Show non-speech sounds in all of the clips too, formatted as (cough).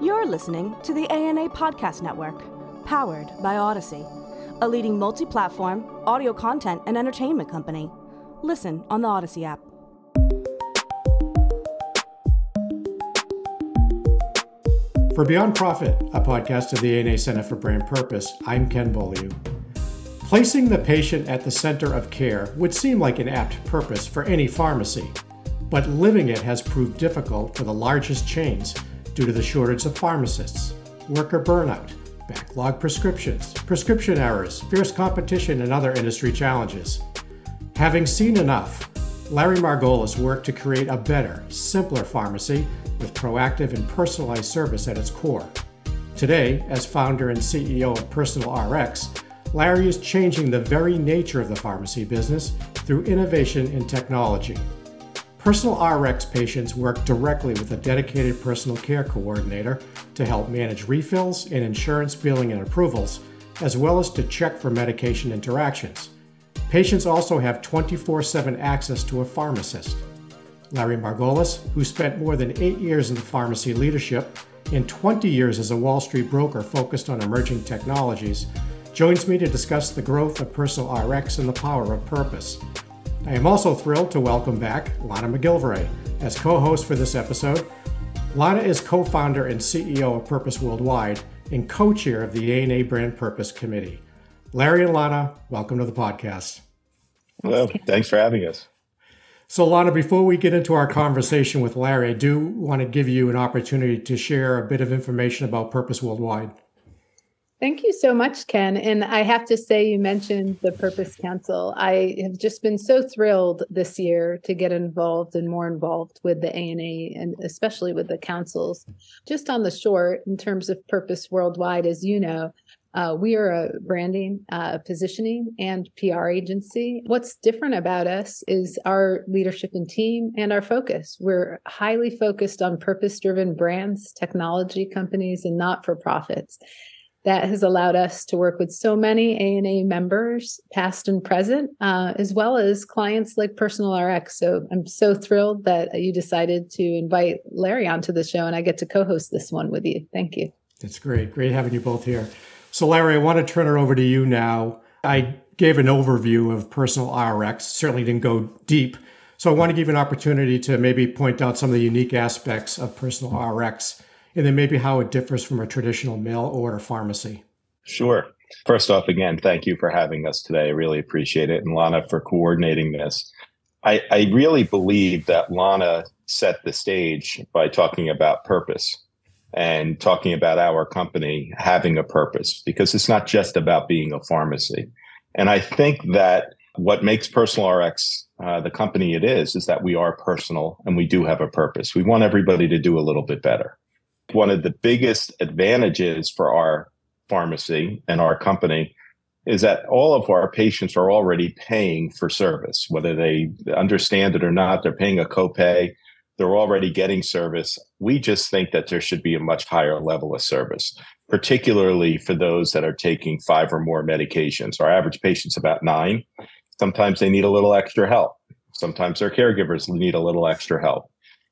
You're listening to the ANA Podcast Network, powered by Audacy, a leading multi platform audio content and entertainment company. Listen on the Audacy app. For Beyond Profit, a podcast of the ANA Center for Brand Purpose, I'm Ken Beaulieu. Placing the patient at the center of care would seem like an apt purpose for any pharmacy, but living it has proved difficult for the largest chains due to the shortage of pharmacists, worker burnout, backlog prescriptions, prescription errors, fierce competition, and other industry challenges. Having seen enough, Larry Margolis worked to create a better, simpler pharmacy with proactive and personalized service at its core. Today, as founder and CEO of Personal RX, Larry is changing the very nature of the pharmacy business through innovation and technology. Personal RX patients work directly with a dedicated personal care coordinator to help manage refills and insurance billing and approvals, as well as to check for medication interactions. Patients also have 24 7 access to a pharmacist. Larry Margolis, who spent more than eight years in the pharmacy leadership and 20 years as a Wall Street broker focused on emerging technologies, joins me to discuss the growth of personal RX and the power of purpose. I am also thrilled to welcome back Lana McGilvray as co host for this episode. Lana is co founder and CEO of Purpose Worldwide and co chair of the ANA Brand Purpose Committee. Larry and Lana, welcome to the podcast. Hello, thanks for having us. So, Lana, before we get into our conversation with Larry, I do want to give you an opportunity to share a bit of information about Purpose Worldwide. Thank you so much, Ken. And I have to say, you mentioned the Purpose Council. I have just been so thrilled this year to get involved and more involved with the ANA and especially with the councils. Just on the short, in terms of Purpose Worldwide, as you know, uh, we are a branding, uh, positioning, and PR agency. What's different about us is our leadership and team and our focus. We're highly focused on purpose driven brands, technology companies, and not for profits that has allowed us to work with so many ANA members, past and present, uh, as well as clients like Personal RX. So I'm so thrilled that you decided to invite Larry onto the show and I get to co host this one with you. Thank you. That's great. Great having you both here. So, Larry, I want to turn it over to you now. I gave an overview of Personal RX, certainly didn't go deep. So, I want to give you an opportunity to maybe point out some of the unique aspects of Personal RX and then maybe how it differs from a traditional mail order pharmacy. Sure. First off, again, thank you for having us today. I really appreciate it. And Lana for coordinating this. I, I really believe that Lana set the stage by talking about purpose and talking about our company having a purpose because it's not just about being a pharmacy. And I think that what makes Personal RX uh, the company it is is that we are personal and we do have a purpose. We want everybody to do a little bit better. One of the biggest advantages for our pharmacy and our company is that all of our patients are already paying for service, whether they understand it or not. They're paying a copay. They're already getting service. We just think that there should be a much higher level of service, particularly for those that are taking five or more medications. Our average patient's about nine. Sometimes they need a little extra help. Sometimes their caregivers need a little extra help.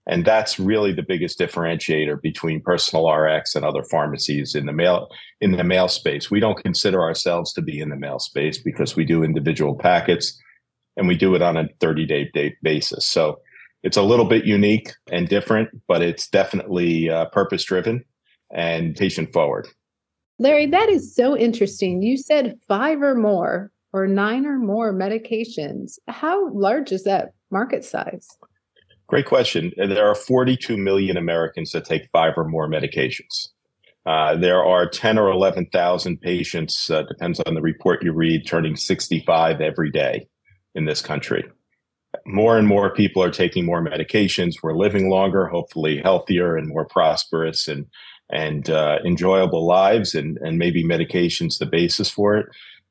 And that's really the biggest differentiator between personal RX and other pharmacies in the mail in the mail space. We don't consider ourselves to be in the mail space because we do individual packets and we do it on a 30 day basis. So it's a little bit unique and different, but it's definitely uh, purpose driven and patient forward. Larry, that is so interesting. You said five or more or nine or more medications. How large is that market size? Great question. There are 42 million Americans that take five or more medications. Uh, there are 10 or 11,000 patients, uh, depends on the report you read, turning 65 every day in this country. More and more people are taking more medications. We're living longer, hopefully healthier and more prosperous and and uh, enjoyable lives, and and maybe medications the basis for it.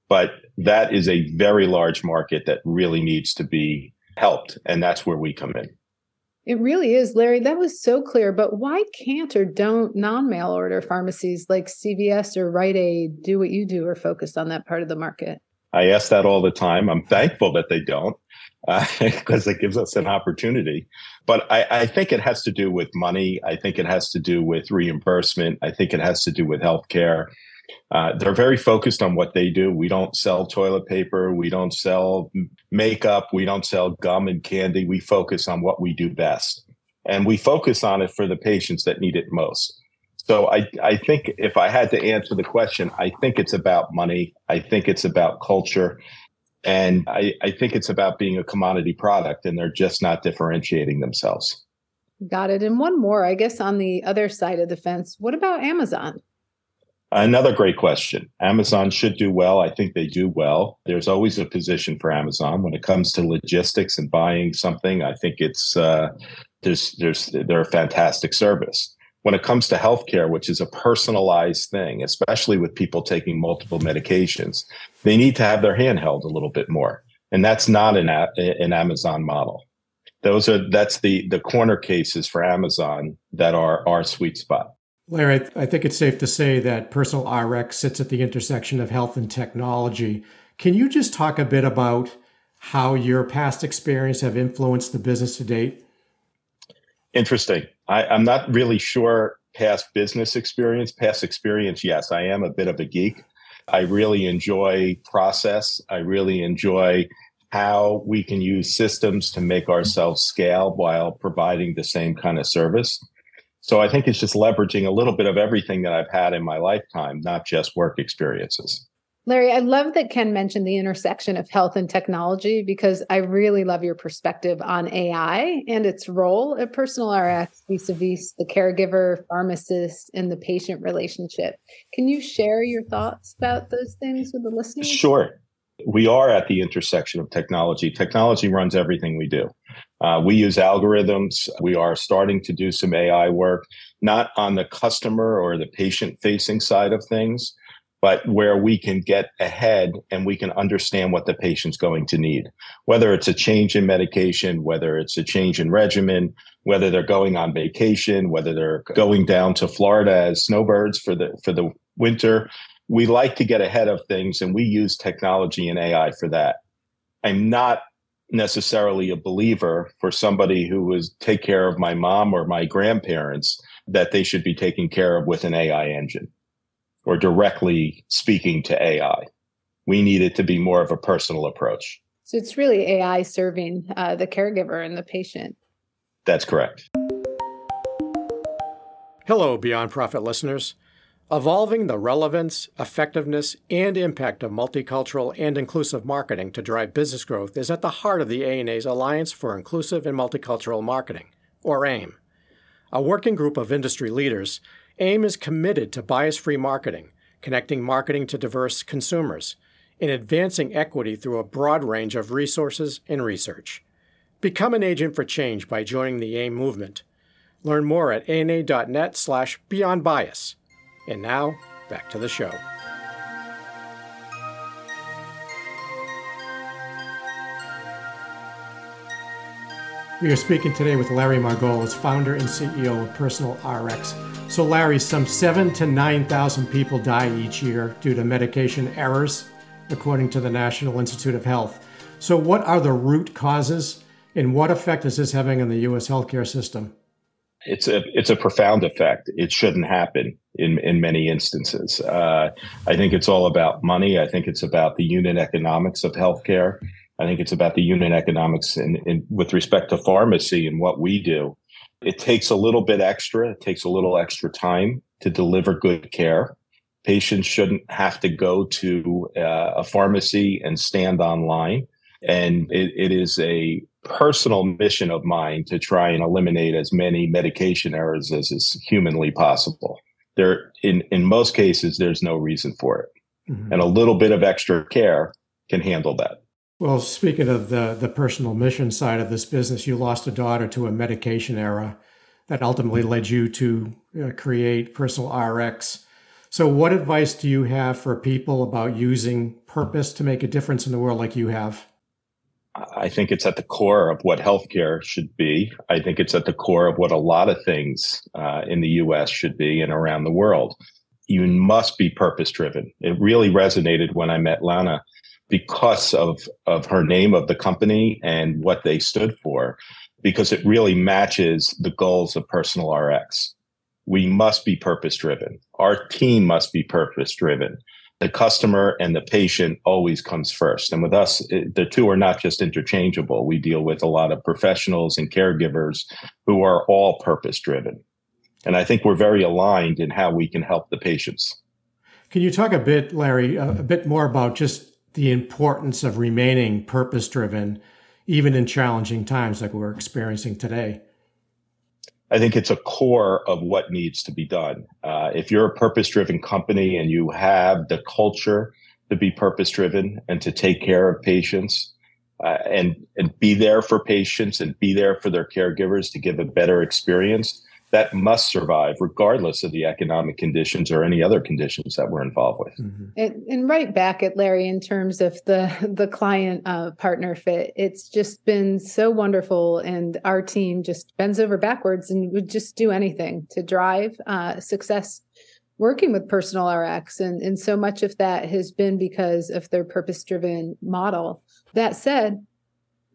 But that is a very large market that really needs to be helped, and that's where we come in. It really is, Larry. That was so clear. But why can't or don't non mail order pharmacies like CVS or Rite Aid do what you do or focus on that part of the market? I ask that all the time. I'm thankful that they don't because (laughs) uh, it gives us an opportunity. But I, I, think it has to do with money. I think it has to do with reimbursement. I think it has to do with healthcare. Uh, they're very focused on what they do. We don't sell toilet paper. We don't sell makeup. We don't sell gum and candy. We focus on what we do best. And we focus on it for the patients that need it most. So I, I think if I had to answer the question, I think it's about money. I think it's about culture. And I, I think it's about being a commodity product and they're just not differentiating themselves. Got it. And one more, I guess, on the other side of the fence. What about Amazon? Another great question. Amazon should do well. I think they do well. There's always a position for Amazon when it comes to logistics and buying something. I think it's uh, there's there's they're a fantastic service when it comes to healthcare, which is a personalized thing, especially with people taking multiple medications, they need to have their hand held a little bit more. And that's not an, an Amazon model. Those are that's the the corner cases for Amazon that are our sweet spot. Larry, I think it's safe to say that personal RX sits at the intersection of health and technology. Can you just talk a bit about how your past experience have influenced the business to date? Interesting. I, I'm not really sure past business experience. Past experience, yes, I am a bit of a geek. I really enjoy process. I really enjoy how we can use systems to make ourselves scale while providing the same kind of service. So I think it's just leveraging a little bit of everything that I've had in my lifetime, not just work experiences. Larry, I love that Ken mentioned the intersection of health and technology because I really love your perspective on AI and its role at personal RX vis a vis the caregiver, pharmacist, and the patient relationship. Can you share your thoughts about those things with the listeners? Sure. We are at the intersection of technology. Technology runs everything we do. Uh, we use algorithms. We are starting to do some AI work, not on the customer or the patient facing side of things but where we can get ahead and we can understand what the patient's going to need, whether it's a change in medication, whether it's a change in regimen, whether they're going on vacation, whether they're going down to Florida as snowbirds for the for the winter. We like to get ahead of things and we use technology and AI for that. I'm not necessarily a believer for somebody who was take care of my mom or my grandparents that they should be taken care of with an AI engine or directly speaking to AI. We need it to be more of a personal approach. So it's really AI serving uh, the caregiver and the patient. That's correct. Hello, Beyond Profit listeners. Evolving the relevance, effectiveness, and impact of multicultural and inclusive marketing to drive business growth is at the heart of the ANA's Alliance for Inclusive and Multicultural Marketing, or AIM. A working group of industry leaders AIM is committed to bias free marketing, connecting marketing to diverse consumers, and advancing equity through a broad range of resources and research. Become an agent for change by joining the AIM movement. Learn more at ana.net slash beyondbias. And now, back to the show. We are speaking today with Larry Margolis, founder and CEO of Personal RX. So, Larry, some seven to 9,000 people die each year due to medication errors, according to the National Institute of Health. So, what are the root causes and what effect is this having on the U.S. healthcare system? It's a it's a profound effect. It shouldn't happen in in many instances. Uh, I think it's all about money. I think it's about the unit economics of healthcare. I think it's about the unit economics and, with respect to pharmacy and what we do. It takes a little bit extra. It takes a little extra time to deliver good care. Patients shouldn't have to go to uh, a pharmacy and stand online. And it, it is a personal mission of mine to try and eliminate as many medication errors as is humanly possible. There, in, in most cases, there's no reason for it. Mm-hmm. And a little bit of extra care can handle that. Well, speaking of the, the personal mission side of this business, you lost a daughter to a medication error that ultimately led you to uh, create Personal RX. So, what advice do you have for people about using purpose to make a difference in the world like you have? I think it's at the core of what healthcare should be. I think it's at the core of what a lot of things uh, in the US should be and around the world. You must be purpose driven. It really resonated when I met Lana because of, of her name of the company and what they stood for, because it really matches the goals of personal RX. We must be purpose driven. Our team must be purpose driven. The customer and the patient always comes first. And with us, it, the two are not just interchangeable. We deal with a lot of professionals and caregivers who are all purpose driven. And I think we're very aligned in how we can help the patients. Can you talk a bit, Larry, a, a bit more about just the importance of remaining purpose driven, even in challenging times like we're experiencing today? I think it's a core of what needs to be done. Uh, if you're a purpose driven company and you have the culture to be purpose driven and to take care of patients uh, and, and be there for patients and be there for their caregivers to give a better experience, that must survive regardless of the economic conditions or any other conditions that we're involved with. Mm-hmm. And, and, right back at Larry in terms of the the client uh, partner fit, it's just been so wonderful, and our team just bends over backwards and would just do anything to drive uh, success working with personal rx and, and so much of that has been because of their purpose driven model that said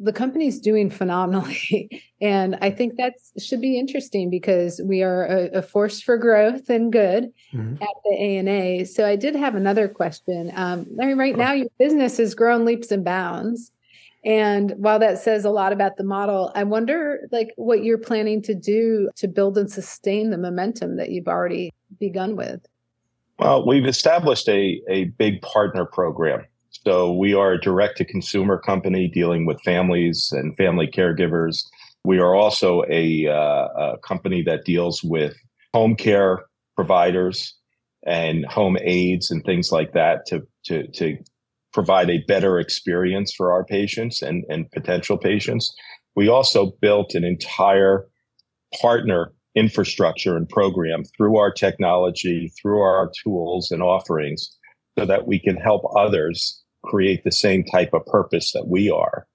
the company's doing phenomenally. (laughs) And i think that should be interesting because we are a, a force for growth and good mm-hmm. at the ana so i did have another question. Um, larry right now your business has grown leaps and bounds. And while that says a lot about the model i wonder like what you're planning to do to build and sustain the momentum that you've already begun with. Well we've established a, a big partner program so we are a direct to consumer company dealing with families and family caregivers. We are also a, uh, a company that deals with home care providers and home aides and things like that to, to, to provide a better experience for our patients and, and potential patients. We also built an entire partner infrastructure and program through our technology, through our tools and offerings so that we can help others create the same type of purpose that we are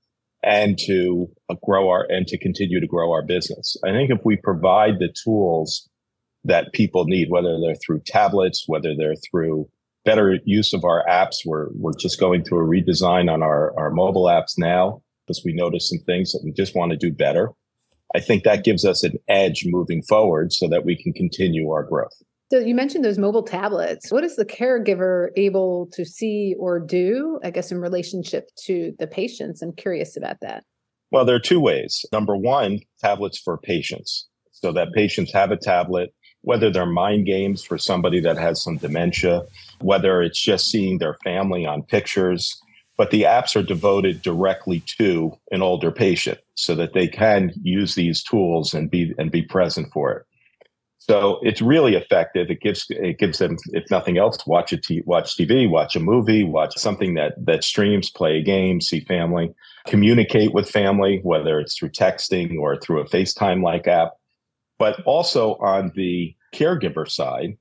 and to uh, grow our and to continue to grow our business. I think if we provide the tools that people need, whether they're through tablets, whether they're through better use of our apps, we're we're just going through a redesign on our, our mobile apps now because we noticed some things that we just want to do better. I think that gives us an edge moving forward so that we can continue our growth. So you mentioned those mobile tablets. What is the caregiver able to see or do, I guess, in relationship to the patients? I'm curious about that. Well, there are two ways. Number one, tablets for patients. So that patients have a tablet, whether they're mind games for somebody that has some dementia, whether it's just seeing their family on pictures, but the apps are devoted directly to an older patient so that they can use these tools and be and be present for it. So it's really effective. It gives it gives them, if nothing else, watch a t- watch TV, watch a movie, watch something that that streams, play a game, see family, communicate with family, whether it's through texting or through a FaceTime like app. But also on the caregiver side,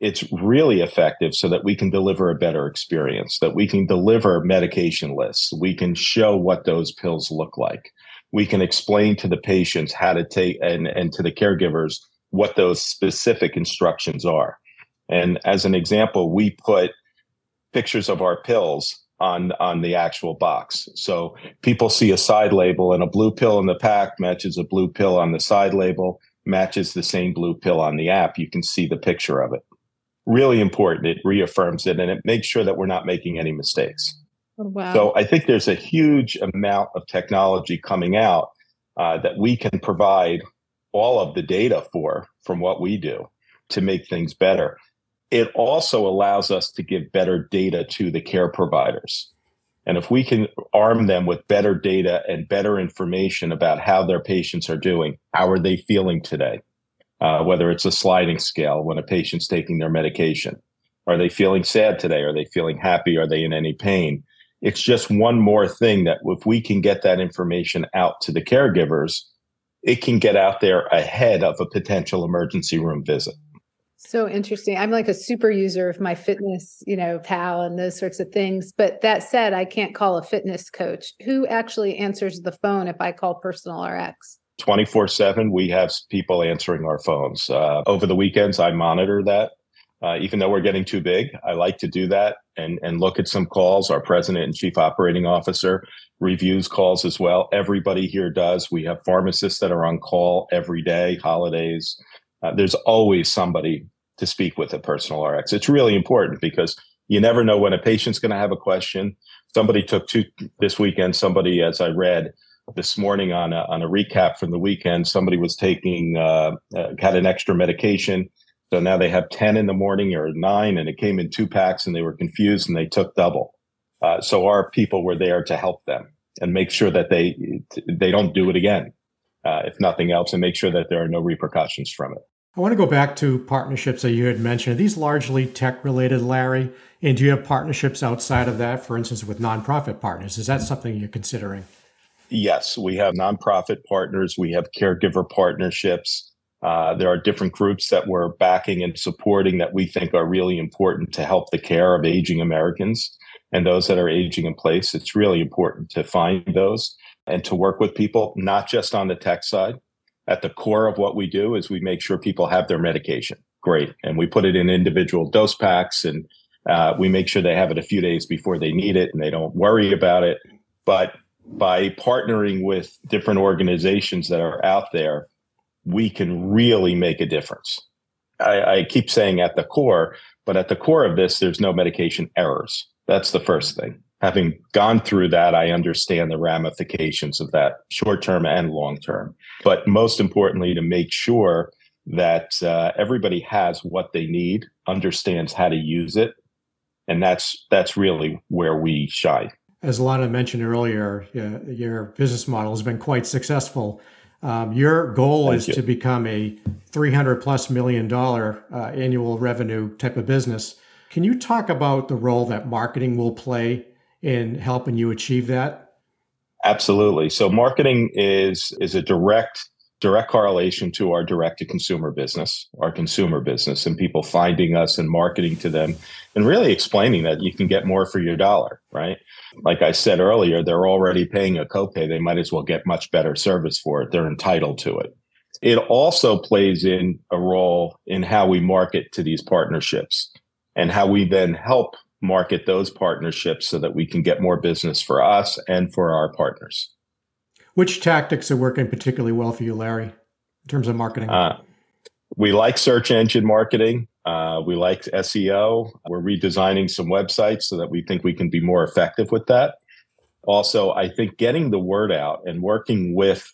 it's really effective so that we can deliver a better experience, that we can deliver medication lists, we can show what those pills look like. We can explain to the patients how to take and, and to the caregivers what those specific instructions are. And as an example, we put pictures of our pills on on the actual box. So people see a side label and a blue pill in the pack matches a blue pill on the side label, matches the same blue pill on the app. You can see the picture of it. Really important. It reaffirms it and it makes sure that we're not making any mistakes. Oh, wow. So I think there's a huge amount of technology coming out uh, that we can provide all of the data for from what we do to make things better. It also allows us to give better data to the care providers. And if we can arm them with better data and better information about how their patients are doing, how are they feeling today? Uh, whether it's a sliding scale when a patient's taking their medication. Are they feeling sad today? Are they feeling happy? Are they in any pain? It's just one more thing that if we can get that information out to the caregivers, it can get out there ahead of a potential emergency room visit. So interesting. I'm like a super user of my fitness, you know, pal and those sorts of things. But that said, I can't call a fitness coach. Who actually answers the phone if I call personal RX? 24 7, we have people answering our phones. Uh, over the weekends, I monitor that. Uh, even though we're getting too big, I like to do that and and look at some calls. Our president and chief operating officer reviews calls as well. Everybody here does. We have pharmacists that are on call every day, holidays. Uh, there's always somebody to speak with at Personal RX. It's really important because you never know when a patient's going to have a question. Somebody took two this weekend. Somebody, as I read this morning on a, on a recap from the weekend, somebody was taking uh, uh, had an extra medication. So now they have 10 in the morning or nine, and it came in two packs, and they were confused and they took double. Uh, so our people were there to help them and make sure that they they don't do it again, uh, if nothing else, and make sure that there are no repercussions from it. I want to go back to partnerships that you had mentioned. Are these largely tech related, Larry? And do you have partnerships outside of that, for instance, with nonprofit partners? Is that something you're considering? Yes, we have nonprofit partners, we have caregiver partnerships. Uh, there are different groups that we're backing and supporting that we think are really important to help the care of aging Americans and those that are aging in place. It's really important to find those and to work with people, not just on the tech side, at the core of what we do is we make sure people have their medication. Great. And we put it in individual dose packs and uh, we make sure they have it a few days before they need it and they don't worry about it. But by partnering with different organizations that are out there, we can really make a difference. I, I keep saying at the core, but at the core of this, there's no medication errors. That's the first thing having gone through that, I understand the ramifications of that short term and long term. But most importantly, to make sure that uh, everybody has what they need, understands how to use it, and that's that's really where we shine. As Lana mentioned earlier, your business model has been quite successful. Um, your goal Thank is you. to become a 300 plus million dollar uh, annual revenue type of business. Can you talk about the role that marketing will play in helping you achieve that? Absolutely. So marketing is is a direct direct correlation to our direct to consumer business, our consumer business, and people finding us and marketing to them and really explaining that you can get more for your dollar, right? Like I said earlier, they're already paying a copay. They might as well get much better service for it. They're entitled to it. It also plays in a role in how we market to these partnerships and how we then help market those partnerships so that we can get more business for us and for our partners. Which tactics are working particularly well for you, Larry, in terms of marketing? Uh, we like search engine marketing. Uh, we like SEO. We're redesigning some websites so that we think we can be more effective with that. Also, I think getting the word out and working with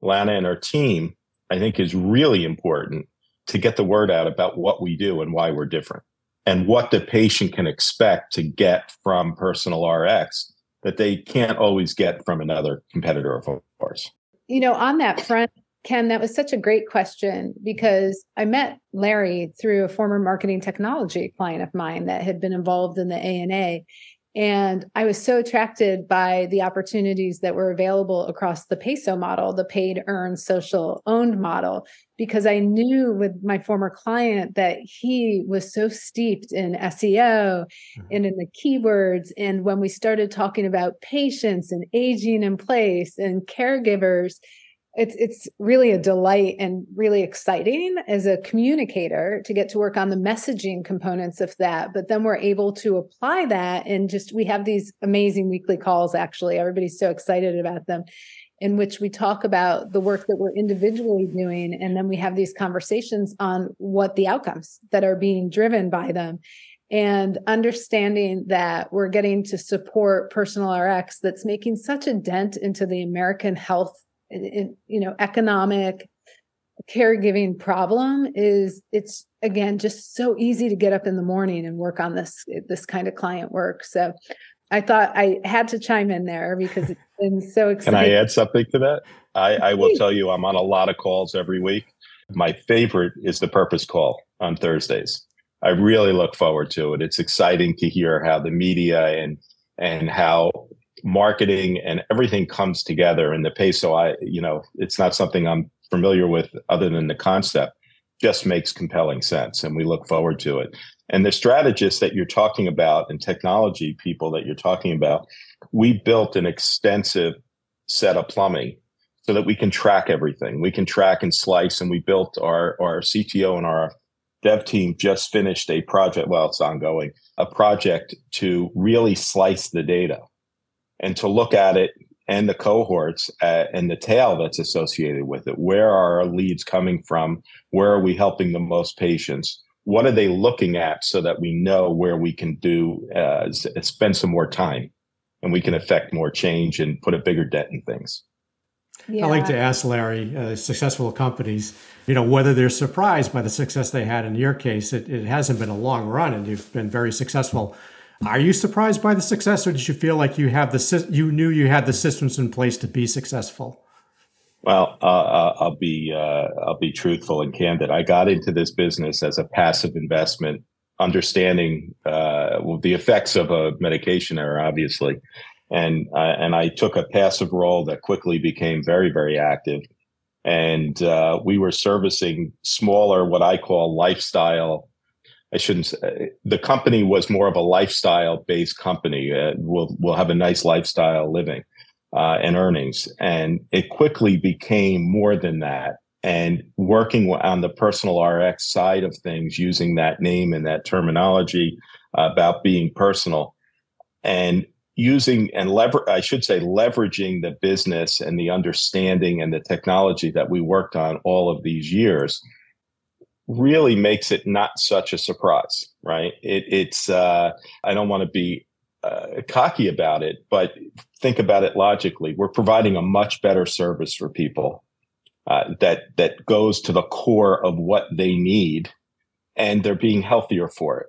Lana and our team, I think is really important to get the word out about what we do and why we're different and what the patient can expect to get from personal RX that they can't always get from another competitor of ours. You know, on that front, Ken, that was such a great question because I met Larry through a former marketing technology client of mine that had been involved in the ANA. And I was so attracted by the opportunities that were available across the peso model, the paid, earned, social, owned model, because I knew with my former client that he was so steeped in SEO mm-hmm. and in the keywords. And when we started talking about patients and aging in place and caregivers, it's it's really a delight and really exciting as a communicator to get to work on the messaging components of that but then we're able to apply that and just we have these amazing weekly calls actually. Everybody's so excited about them in which we talk about the work that we're individually doing and then we have these conversations on what the outcomes that are being driven by them. And understanding that we're getting to support personal rx that's making such a dent into the american health you know economic caregiving problem is it's again just so easy to get up in the morning and work on this this kind of client work. So i thought i had to chime in there because it's been so exciting (laughs) can i add something to that? I i will tell you i'm on a lot of calls every week. My favorite is the purpose call on thursdays. I really look forward to it. It's exciting to hear how the media and and how marketing and everything comes together in the peso i you know it's not something i'm familiar with other than the concept. Just makes compelling sense and we look forward to it. And the strategists that you're talking about and technology people that you're talking about we built an extensive set of plumbing so that we can track everything. We can track and slice and we built our our cto and our dev team just finished a project, well, it's ongoing, a project to really slice the data and to look at it and the cohorts uh, and the tail that's associated with it. Where are our leads coming from? Where are we helping the most patients? What are they looking at so that we know where we can do uh, spend some more time and we can affect more change and put a bigger dent in things. Yeah. I like to ask Larry, uh, successful companies, you know, whether they're surprised by the success they had. In your case, it, it hasn't been a long run, and you've been very successful. Are you surprised by the success, or did you feel like you have the you knew you had the systems in place to be successful? Well, uh, uh I'll be uh, I'll be truthful and candid. I got into this business as a passive investment, understanding uh, the effects of a medication error, obviously, and uh, and I took a passive role that quickly became very very active, and uh, we were servicing smaller, what I call lifestyle I shouldn't say the company was more of a lifestyle based company. Uh, we'll we'll have a nice lifestyle living uh, and earnings, and it quickly became more than that. And working on the personal RX side of things, using that name and that terminology about being personal, and using and lever I should say leveraging the business and the understanding and the technology that we worked on all of these years really makes it not such a surprise, right? It, it's uh, I don't want to be uh, cocky about it, but think about it logically. We're providing a much better service for people uh, that that goes to the core of what they need, and they're being healthier for it.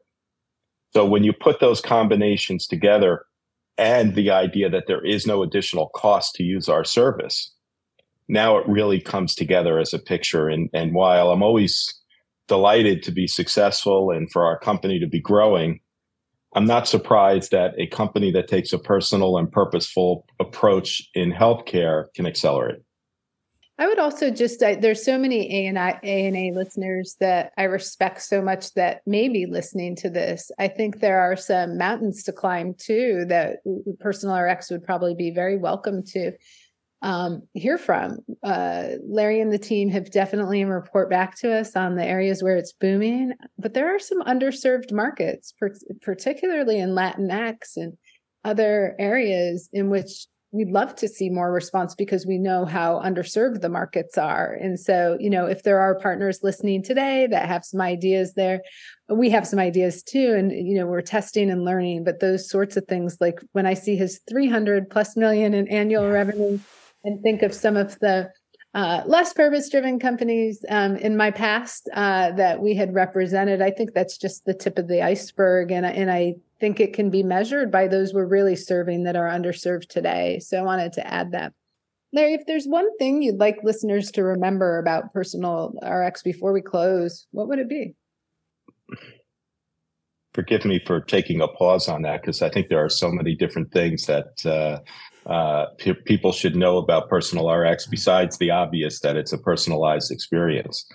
So when you put those combinations together, and the idea that there is no additional cost to use our service, now it really comes together as a picture. And and while I'm always delighted to be successful and for our company to be growing. I'm not surprised that a company that takes a personal and purposeful approach in healthcare can accelerate. I would also just I, there's so many A and A and A listeners that I respect so much that may be listening to this. I think there are some mountains to climb too that Personal RX would probably be very welcome to um, hear from. Uh, Larry and the team have definitely report back to us on the areas where it's booming, but there are some underserved markets, per- particularly in Latinx and other areas in which we'd love to see more response because we know how underserved the markets are. And so, you know, if there are partners listening today that have some ideas there, we have some ideas too. And, you know, we're testing and learning, but those sorts of things, like when I see his 300 plus million in annual revenue, and think of some of the uh, less purpose driven companies um, in my past uh, that we had represented. I think that's just the tip of the iceberg. And, and I think it can be measured by those we're really serving that are underserved today. So I wanted to add that. Larry, if there's one thing you'd like listeners to remember about personal RX before we close, what would it be? Forgive me for taking a pause on that because I think there are so many different things that uh, uh, p- people should know about personal RX besides the obvious that it's a personalized experience.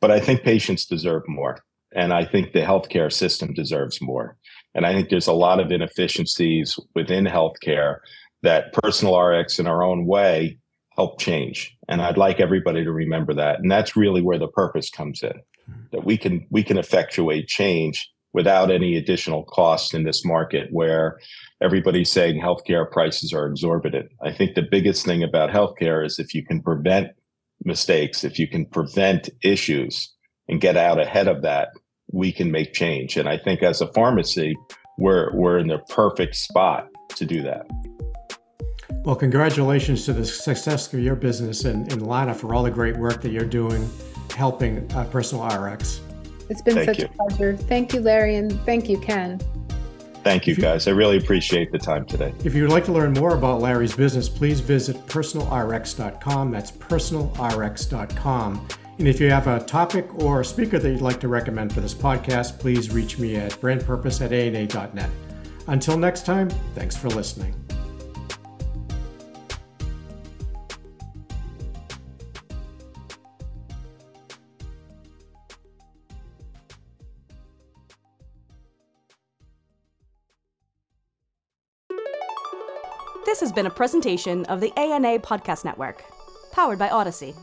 But I think patients deserve more. And I think the healthcare system deserves more. And I think there's a lot of inefficiencies within healthcare that personal RX in our own way help change. And I'd like everybody to remember that. And that's really where the purpose comes in. That we can we can effectuate change without any additional cost in this market where everybody's saying healthcare prices are exorbitant. I think the biggest thing about healthcare is if you can prevent mistakes, if you can prevent issues and get out ahead of that, we can make change. And I think as a pharmacy, we're we're in the perfect spot to do that. Well, congratulations to the success of your business and, and Lana for all the great work that you're doing helping uh, Personal RX. It's been thank such you. a pleasure. Thank you, Larry, and thank you, Ken. Thank you, guys. I really appreciate the time today. If you would like to learn more about Larry's business, please visit personalrx.com. That's personalrx.com. And if you have a topic or a speaker that you'd like to recommend for this podcast, please reach me at brandpurpose at ana.net. Until next time, thanks for listening. This has been a presentation of the ANA Podcast Network, powered by Audacy.